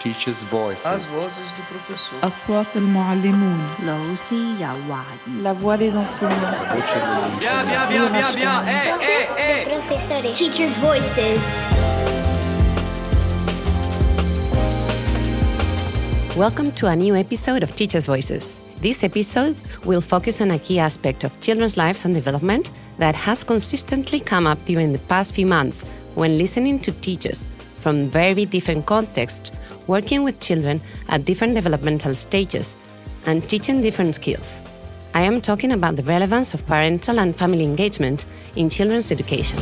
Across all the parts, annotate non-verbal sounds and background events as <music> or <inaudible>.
Teachers' voices. As vozes do professor. أصوات المعلمون لوسي يوعي La voix des enseignants Voce degli Bien, bien, bien, bien, bien. Eh, eh, eh. Professores. Teachers' voices. Welcome to a new episode of Teachers' Voices. This episode will focus on a key aspect of children's lives and development that has consistently come up during the past few months when listening to teachers from very different contexts working with children at different developmental stages and teaching different skills. I am talking about the relevance of parental and family engagement in children's education.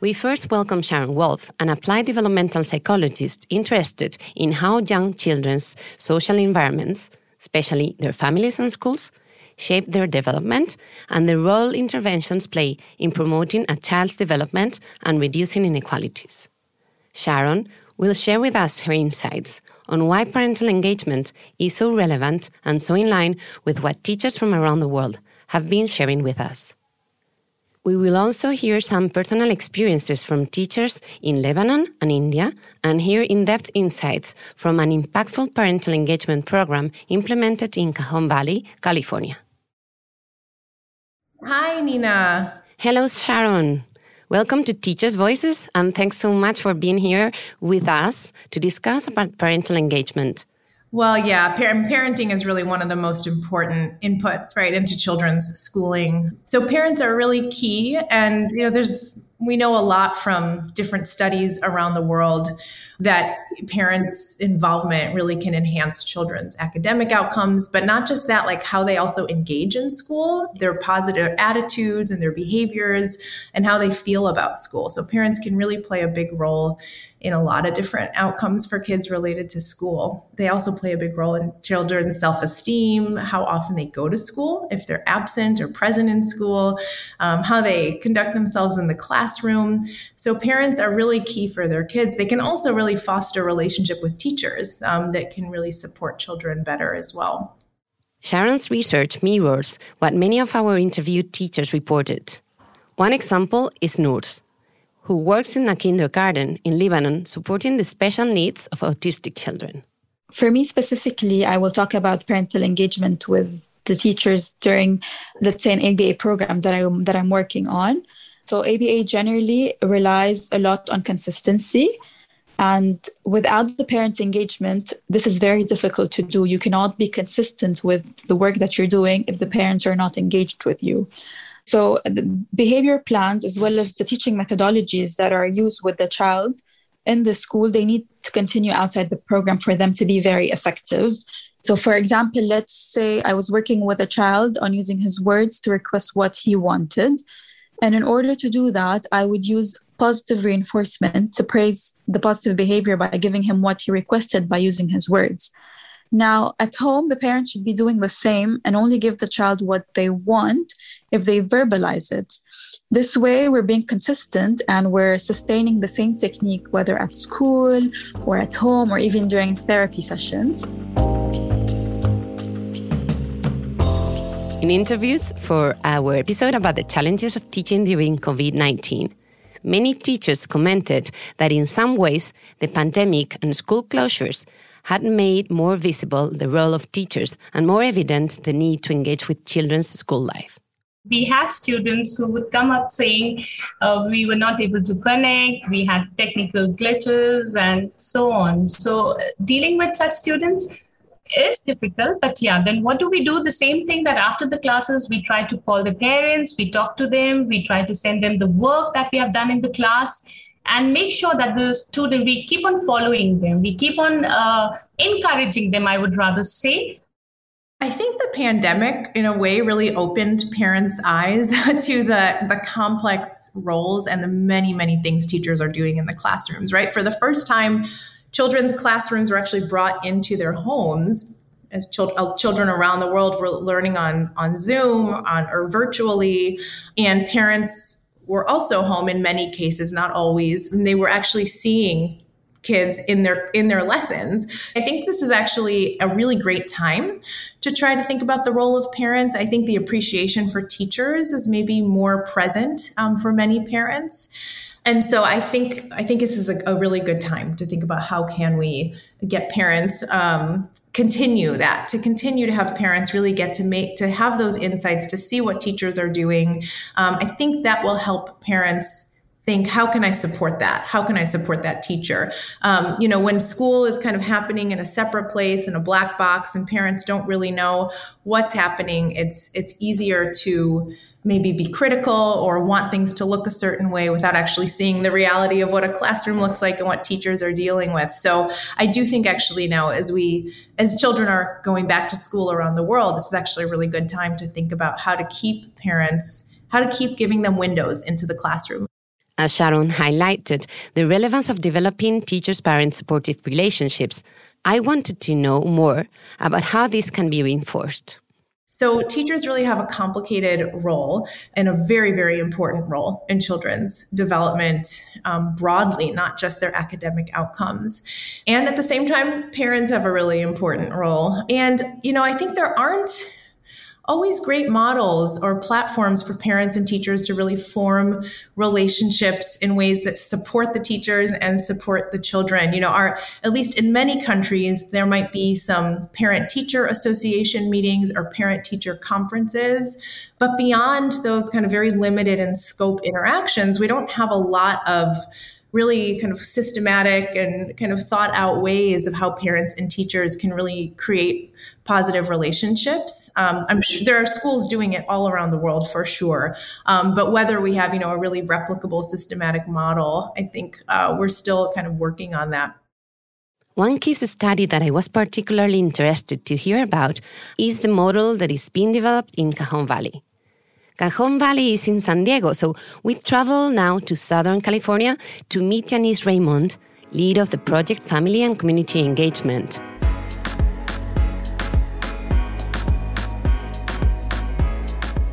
We first welcome Sharon Wolf, an applied developmental psychologist interested in how young children's social environments, especially their families and schools, shape their development and the role interventions play in promoting a child's development and reducing inequalities. Sharon will share with us her insights on why parental engagement is so relevant and so in line with what teachers from around the world have been sharing with us. We will also hear some personal experiences from teachers in Lebanon and India and hear in depth insights from an impactful parental engagement program implemented in Cajon Valley, California. Hi, Nina. Hello, Sharon. Welcome to Teachers' Voices, and thanks so much for being here with us to discuss about parental engagement. Well, yeah, par- parenting is really one of the most important inputs, right, into children's schooling. So parents are really key, and you know, there's we know a lot from different studies around the world that parents' involvement really can enhance children's academic outcomes, but not just that, like how they also engage in school, their positive attitudes and their behaviors, and how they feel about school. So parents can really play a big role in a lot of different outcomes for kids related to school. They also play a big role in children's self esteem, how often they go to school, if they're absent or present in school, um, how they conduct themselves in the classroom. So, parents are really key for their kids. They can also really foster relationship with teachers um, that can really support children better as well. Sharon's research mirrors what many of our interviewed teachers reported. One example is Nours, who works in a kindergarten in Lebanon supporting the special needs of autistic children. For me specifically, I will talk about parental engagement with the teachers during, let's say, an ABA program that, I, that I'm working on. So, ABA generally relies a lot on consistency. And without the parents' engagement, this is very difficult to do. You cannot be consistent with the work that you're doing if the parents are not engaged with you. So, uh, the behavior plans, as well as the teaching methodologies that are used with the child in the school, they need to continue outside the program for them to be very effective. So, for example, let's say I was working with a child on using his words to request what he wanted. And in order to do that, I would use positive reinforcement to praise the positive behavior by giving him what he requested by using his words. Now, at home, the parents should be doing the same and only give the child what they want if they verbalize it. This way, we're being consistent and we're sustaining the same technique, whether at school or at home or even during therapy sessions. In interviews for our episode about the challenges of teaching during COVID 19, many teachers commented that in some ways the pandemic and school closures had made more visible the role of teachers and more evident the need to engage with children's school life. We had students who would come up saying uh, we were not able to connect, we had technical glitches, and so on. So, uh, dealing with such students is difficult, but yeah, then what do we do? The same thing that after the classes, we try to call the parents, we talk to them, we try to send them the work that we have done in the class and make sure that the student we keep on following them we keep on uh, encouraging them i would rather say I think the pandemic, in a way, really opened parents' eyes <laughs> to the, the complex roles and the many, many things teachers are doing in the classrooms, right? For the first time, children's classrooms were actually brought into their homes as uh, children around the world were learning on, on Zoom on, or virtually, and parents were also home in many cases, not always. And they were actually seeing kids in their in their lessons i think this is actually a really great time to try to think about the role of parents i think the appreciation for teachers is maybe more present um, for many parents and so i think i think this is a, a, really good time to think about how can we get parents um, continue that to continue to have parents really get to make to have those insights to see what teachers are doing. Um, i think that will help parents think how can i support that? How can i support that teacher? Um, you know when school is kind of happening in a separate place in a black box and parents don't really know what's happening it's it's easier to maybe be critical or want things to look a certain way without actually seeing the reality of what a classroom looks like and what teachers are dealing with. So i do think actually now as we as children are going back to school around the world this is actually a really good time to think about how to keep parents how to keep giving them windows into the classroom as Sharon highlighted, the relevance of developing teachers parent supportive relationships, I wanted to know more about how this can be reinforced. So, teachers really have a complicated role and a very, very important role in children's development um, broadly, not just their academic outcomes. And at the same time, parents have a really important role. And, you know, I think there aren't always great models or platforms for parents and teachers to really form relationships in ways that support the teachers and support the children. You know, are at least in many countries there might be some parent teacher association meetings or parent teacher conferences, but beyond those kind of very limited in scope interactions, we don't have a lot of really kind of systematic and kind of thought out ways of how parents and teachers can really create positive relationships. Um, I'm sure there are schools doing it all around the world for sure, um, but whether we have you know a really replicable systematic model, I think uh, we're still kind of working on that. One case study that I was particularly interested to hear about is the model that is being developed in Cajon Valley. Cajon Valley is in San Diego, so we travel now to Southern California to meet Janice Raymond, lead of the project Family and Community Engagement.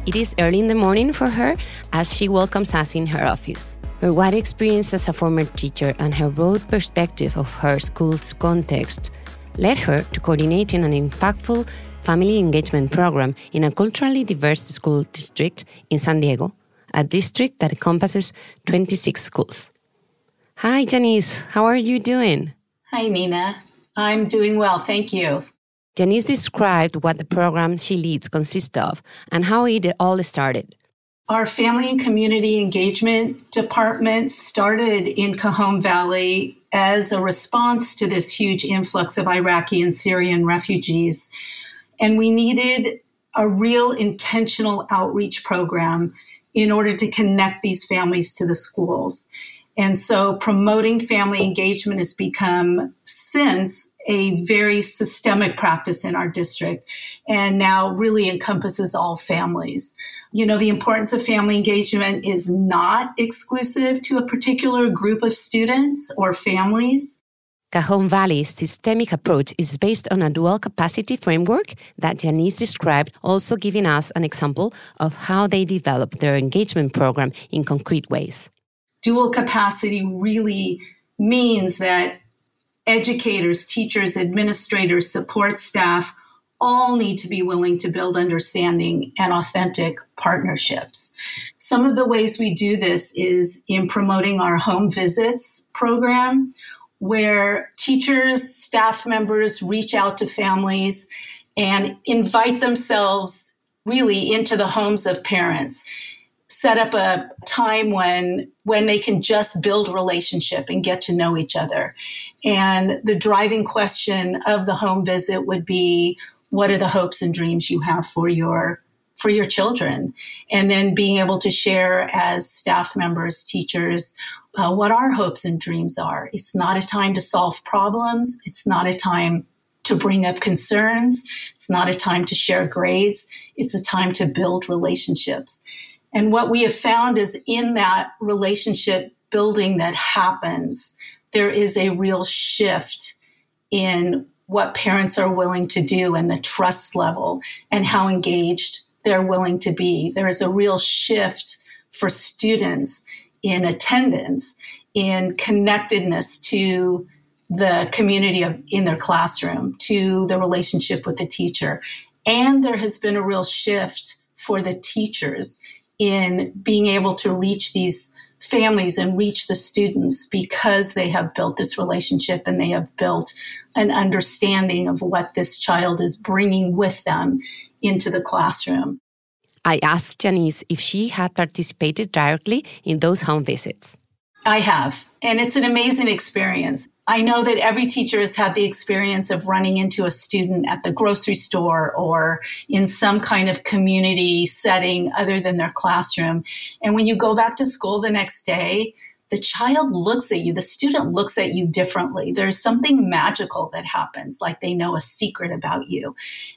It is early in the morning for her as she welcomes us in her office. Her wide experience as a former teacher and her broad perspective of her school's context led her to coordinating an impactful family engagement program in a culturally diverse school district in San Diego, a district that encompasses 26 schools. Hi, Janice. How are you doing? Hi, Nina. I'm doing well. Thank you. Janice described what the program she leads consists of and how it all started. Our family and community engagement department started in Cajon Valley as a response to this huge influx of Iraqi and Syrian refugees and we needed a real intentional outreach program in order to connect these families to the schools. And so promoting family engagement has become since a very systemic practice in our district and now really encompasses all families. You know, the importance of family engagement is not exclusive to a particular group of students or families. Cajon Valley's systemic approach is based on a dual capacity framework that Janice described, also giving us an example of how they develop their engagement program in concrete ways. Dual capacity really means that educators, teachers, administrators, support staff all need to be willing to build understanding and authentic partnerships. Some of the ways we do this is in promoting our home visits program where teachers, staff members reach out to families and invite themselves really into the homes of parents. Set up a time when when they can just build relationship and get to know each other. And the driving question of the home visit would be what are the hopes and dreams you have for your for your children? And then being able to share as staff members teachers uh, what our hopes and dreams are. It's not a time to solve problems. It's not a time to bring up concerns. It's not a time to share grades. It's a time to build relationships. And what we have found is in that relationship building that happens, there is a real shift in what parents are willing to do and the trust level and how engaged they're willing to be. There is a real shift for students in attendance, in connectedness to the community of, in their classroom, to the relationship with the teacher. And there has been a real shift for the teachers in being able to reach these families and reach the students because they have built this relationship and they have built an understanding of what this child is bringing with them into the classroom. I asked Janice if she had participated directly in those home visits. I have, and it's an amazing experience. I know that every teacher has had the experience of running into a student at the grocery store or in some kind of community setting other than their classroom. And when you go back to school the next day, the child looks at you, the student looks at you differently. There's something magical that happens, like they know a secret about you.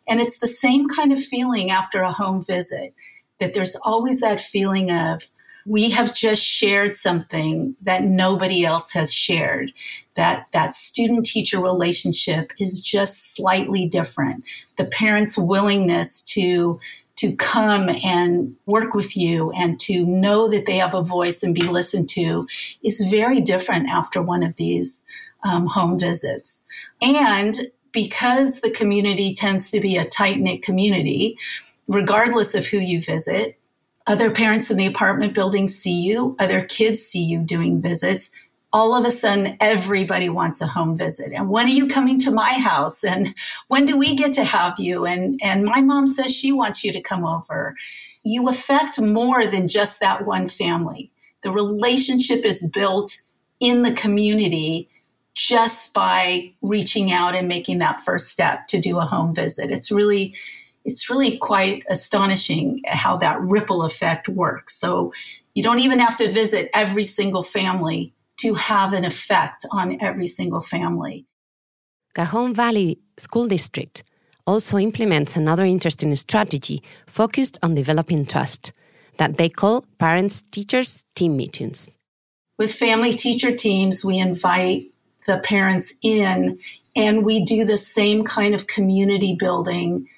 And it's the same kind of feeling after a home visit, that there's always that feeling of, we have just shared something that nobody else has shared that that student teacher relationship is just slightly different the parents willingness to to come and work with you and to know that they have a voice and be listened to is very different after one of these um, home visits. And because the community tends to be a tight knit community, regardless of who you visit, other parents in the apartment building see you, other kids see you doing visits, all of a sudden everybody wants a home visit. And when are you coming to my house? And when do we get to have you? And and my mom says she wants you to come over. You affect more than just that one family. The relationship is built in the community just by reaching out and making that first step to do a home visit. It's really it's really quite astonishing how that ripple effect works. So you don't even have to visit every single family to have an effect on every single family. Cajon Valley School District also implements another interesting strategy focused on developing trust that they call parents teachers team meetings. With family teacher teams, we invite the parents in and we do the same kind of community building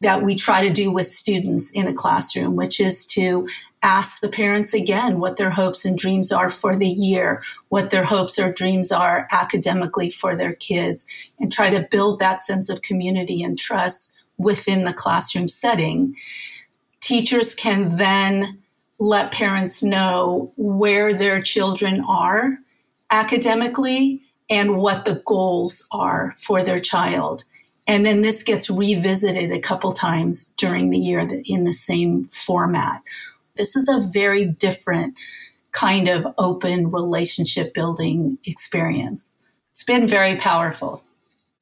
that we try to do with students in a classroom, which is to ask the parents again what their hopes and dreams are for the year, what their hopes or dreams are academically for their kids, and try to build that sense of community and trust within the classroom setting. Teachers can then let parents know where their children are academically and what the goals are for their child. And then this gets revisited a couple times during the year in the same format this is a very different kind of open relationship building experience. It's been very powerful.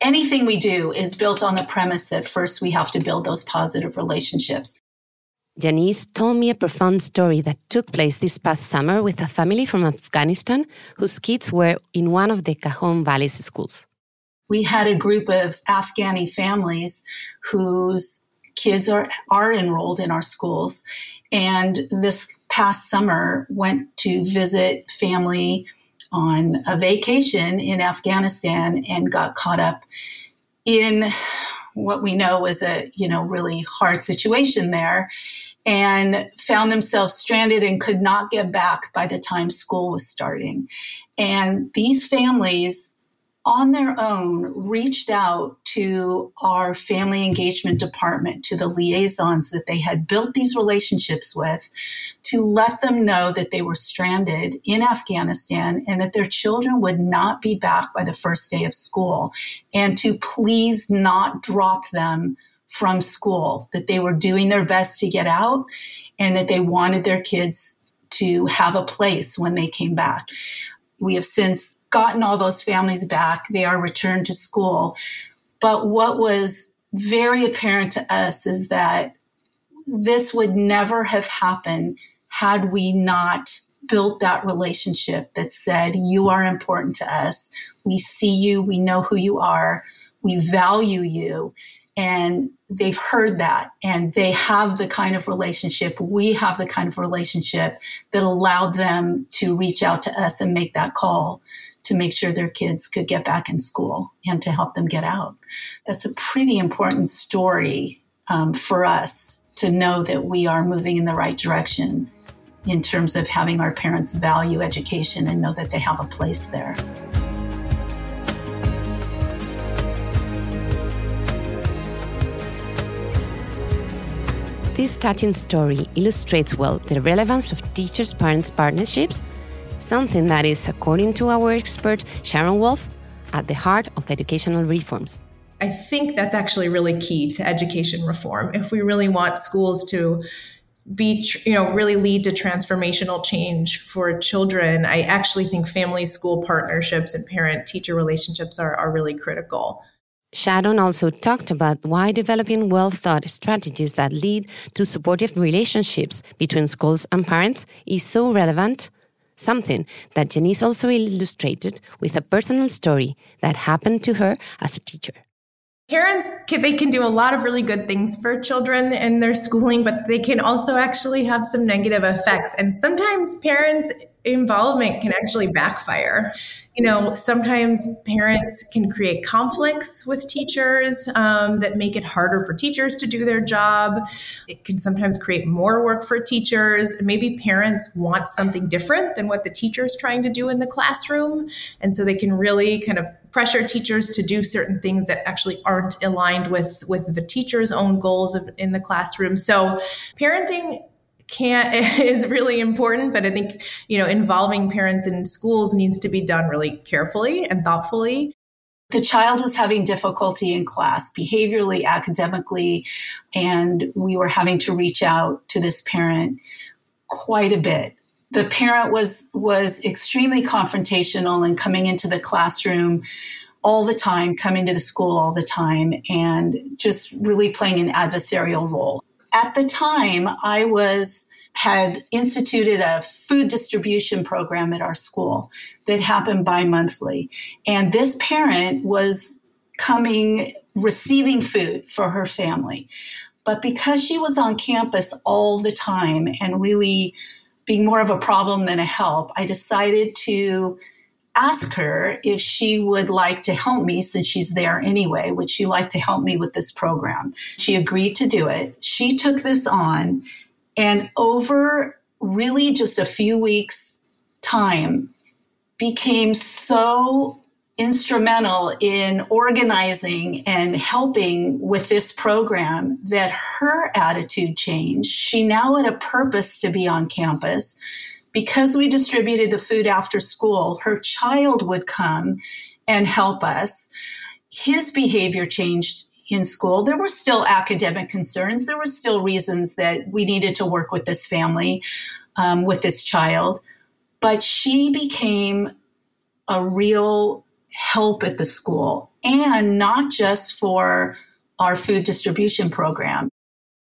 Anything we do is built on the premise that first we have to build those positive relationships. Janice told me a profound story that took place this past summer with a family from Afghanistan whose kids were in one of the Cajon Valley's schools. We had a group of Afghani families whose kids are, are enrolled in our schools. And this past summer went to visit family on a vacation in Afghanistan and got caught up in what we know was a you know really hard situation there and found themselves stranded and could not get back by the time school was starting. And these families on their own reached out to our family engagement department, to the liaisons that they had built these relationships with, to let them know that they were stranded in Afghanistan and that their children would not be back by the first day of school, and to please not drop them from school, that they were doing their best to get out and that they wanted their kids to have a place when they came back. We have since gotten all those families back. They are returned to school. But what was very apparent to us is that this would never have happened had we not built that relationship that said, You are important to us. We see you. We know who you are. We value you and they've heard that and they have the kind of relationship we have the kind of relationship that allowed them to reach out to us and make that call to make sure their kids could get back in school and to help them get out. That's a pretty important story um, for us to know that we are moving in the right direction in terms of having our parents value education and know that they have a place there. This touching story illustrates well the relevance of teachers parents partnerships something that is, according to our expert Sharon Wolf, at the heart of educational reforms. I think that's actually really key to education reform. If we really want schools to be you know really lead to transformational change for children i actually think family school partnerships and parent teacher relationships are, are really critical Sharon also talked about why developing well thought strategies that lead to supportive relationships between schools and parents is so relevant, something that Janice also illustrated with a personal story that happened to her as a teacher. Parents they can do a lot of really good things for children in their schooling but they can also actually have some negative effects. And sometimes parents involvement can actually backfire. You know sometimes parents can create conflicts with teachers um, that make it harder for teachers to do their job. It can sometimes create more work for teachers. Maybe parents want something different than what the teacher is trying to do in the classroom and so they can really kind of pressure teachers to do certain things that actually aren't aligned with with the teacher's own goals of, in the classroom. So parenting can't <laughs> is really important but i think you know involving parents in schools needs to be done really carefully and thoughtfully the child was having difficulty in class behaviorally academically and we were having to reach out to this parent quite a bit the parent was was extremely confrontational and coming into the classroom all the time, coming to the school all the time, and just really playing an adversarial role. At the time, I was had instituted a food distribution program at our school that happened bi-monthly. And this parent was coming receiving food for her family. But because she was on campus all the time and really being more of a problem than a help, I decided to ask her if she would like to help me since she's there anyway. Would she like to help me with this program? She agreed to do it. She took this on, and over really just a few weeks' time, became so instrumental in organizing and helping with this program that her attitude changed. She now had a purpose to be on campus. Because we distributed the food after school, her child would come and help us. His behavior changed in school. There were still academic concerns. There were still reasons that we needed to work with this family, um, with this child. But she became a real help at the school and not just for our food distribution program.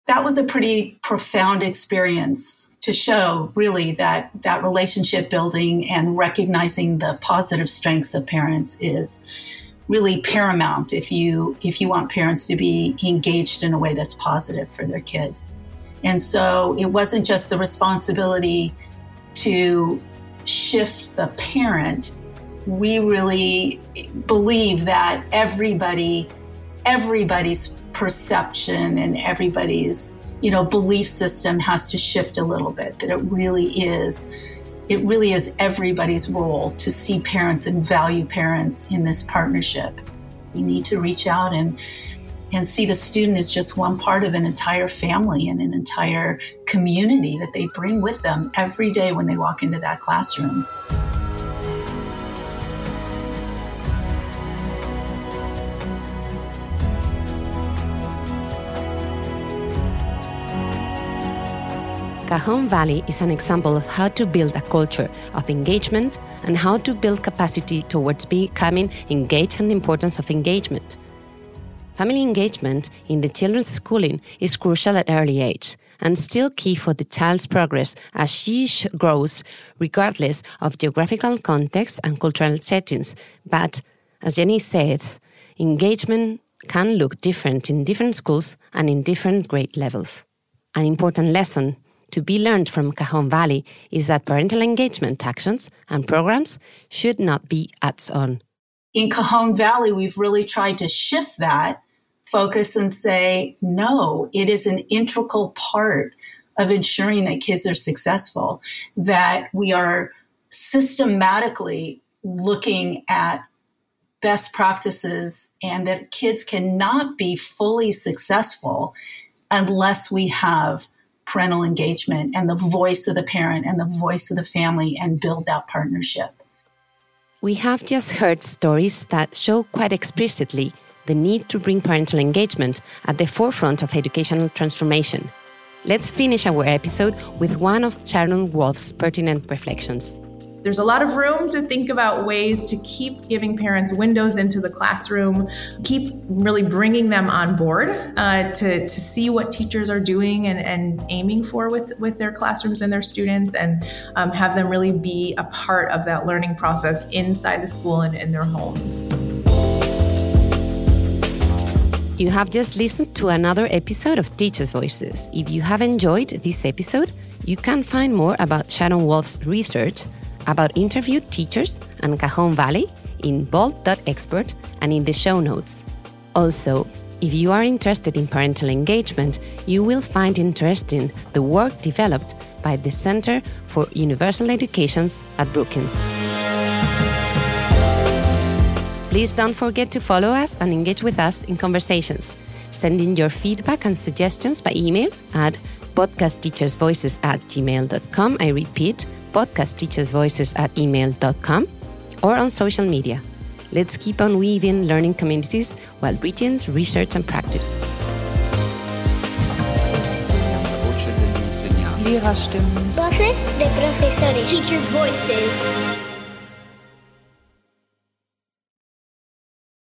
That was a pretty profound experience to show really that that relationship building and recognizing the positive strengths of parents is really paramount if you if you want parents to be engaged in a way that's positive for their kids. And so it wasn't just the responsibility to shift the parent we really believe that everybody, everybody's perception and everybody's, you know, belief system has to shift a little bit, that it really is. It really is everybody's role to see parents and value parents in this partnership. We need to reach out and and see the student as just one part of an entire family and an entire community that they bring with them every day when they walk into that classroom. Cajon Valley is an example of how to build a culture of engagement and how to build capacity towards becoming engaged and the importance of engagement. Family engagement in the children's schooling is crucial at early age and still key for the child's progress as she grows, regardless of geographical context and cultural settings. But, as Jenny says, engagement can look different in different schools and in different grade levels. An important lesson to be learned from Cajon Valley is that parental engagement actions and programs should not be ads on. In Cajon Valley, we've really tried to shift that focus and say, no, it is an integral part of ensuring that kids are successful, that we are systematically looking at best practices and that kids cannot be fully successful unless we have parental engagement and the voice of the parent and the voice of the family and build that partnership. We have just heard stories that show quite explicitly the need to bring parental engagement at the forefront of educational transformation. Let's finish our episode with one of Sharon Wolf's pertinent reflections. There's a lot of room to think about ways to keep giving parents windows into the classroom, keep really bringing them on board uh, to, to see what teachers are doing and, and aiming for with, with their classrooms and their students, and um, have them really be a part of that learning process inside the school and in their homes. You have just listened to another episode of Teachers Voices. If you have enjoyed this episode, you can find more about Sharon Wolf's research about interviewed teachers and Cajon Valley in bold.expert and in the show notes. Also, if you are interested in parental engagement, you will find interesting the work developed by the Center for Universal Educations at Brookings. Please don't forget to follow us and engage with us in conversations. Send in your feedback and suggestions by email at podcastteachersvoices at gmail.com. I repeat, podcastteachersvoices at gmail.com or on social media. Let's keep on weaving learning communities while reaching research and practice. Lehrerstimmen. Voces de profesores. Teachers' voices.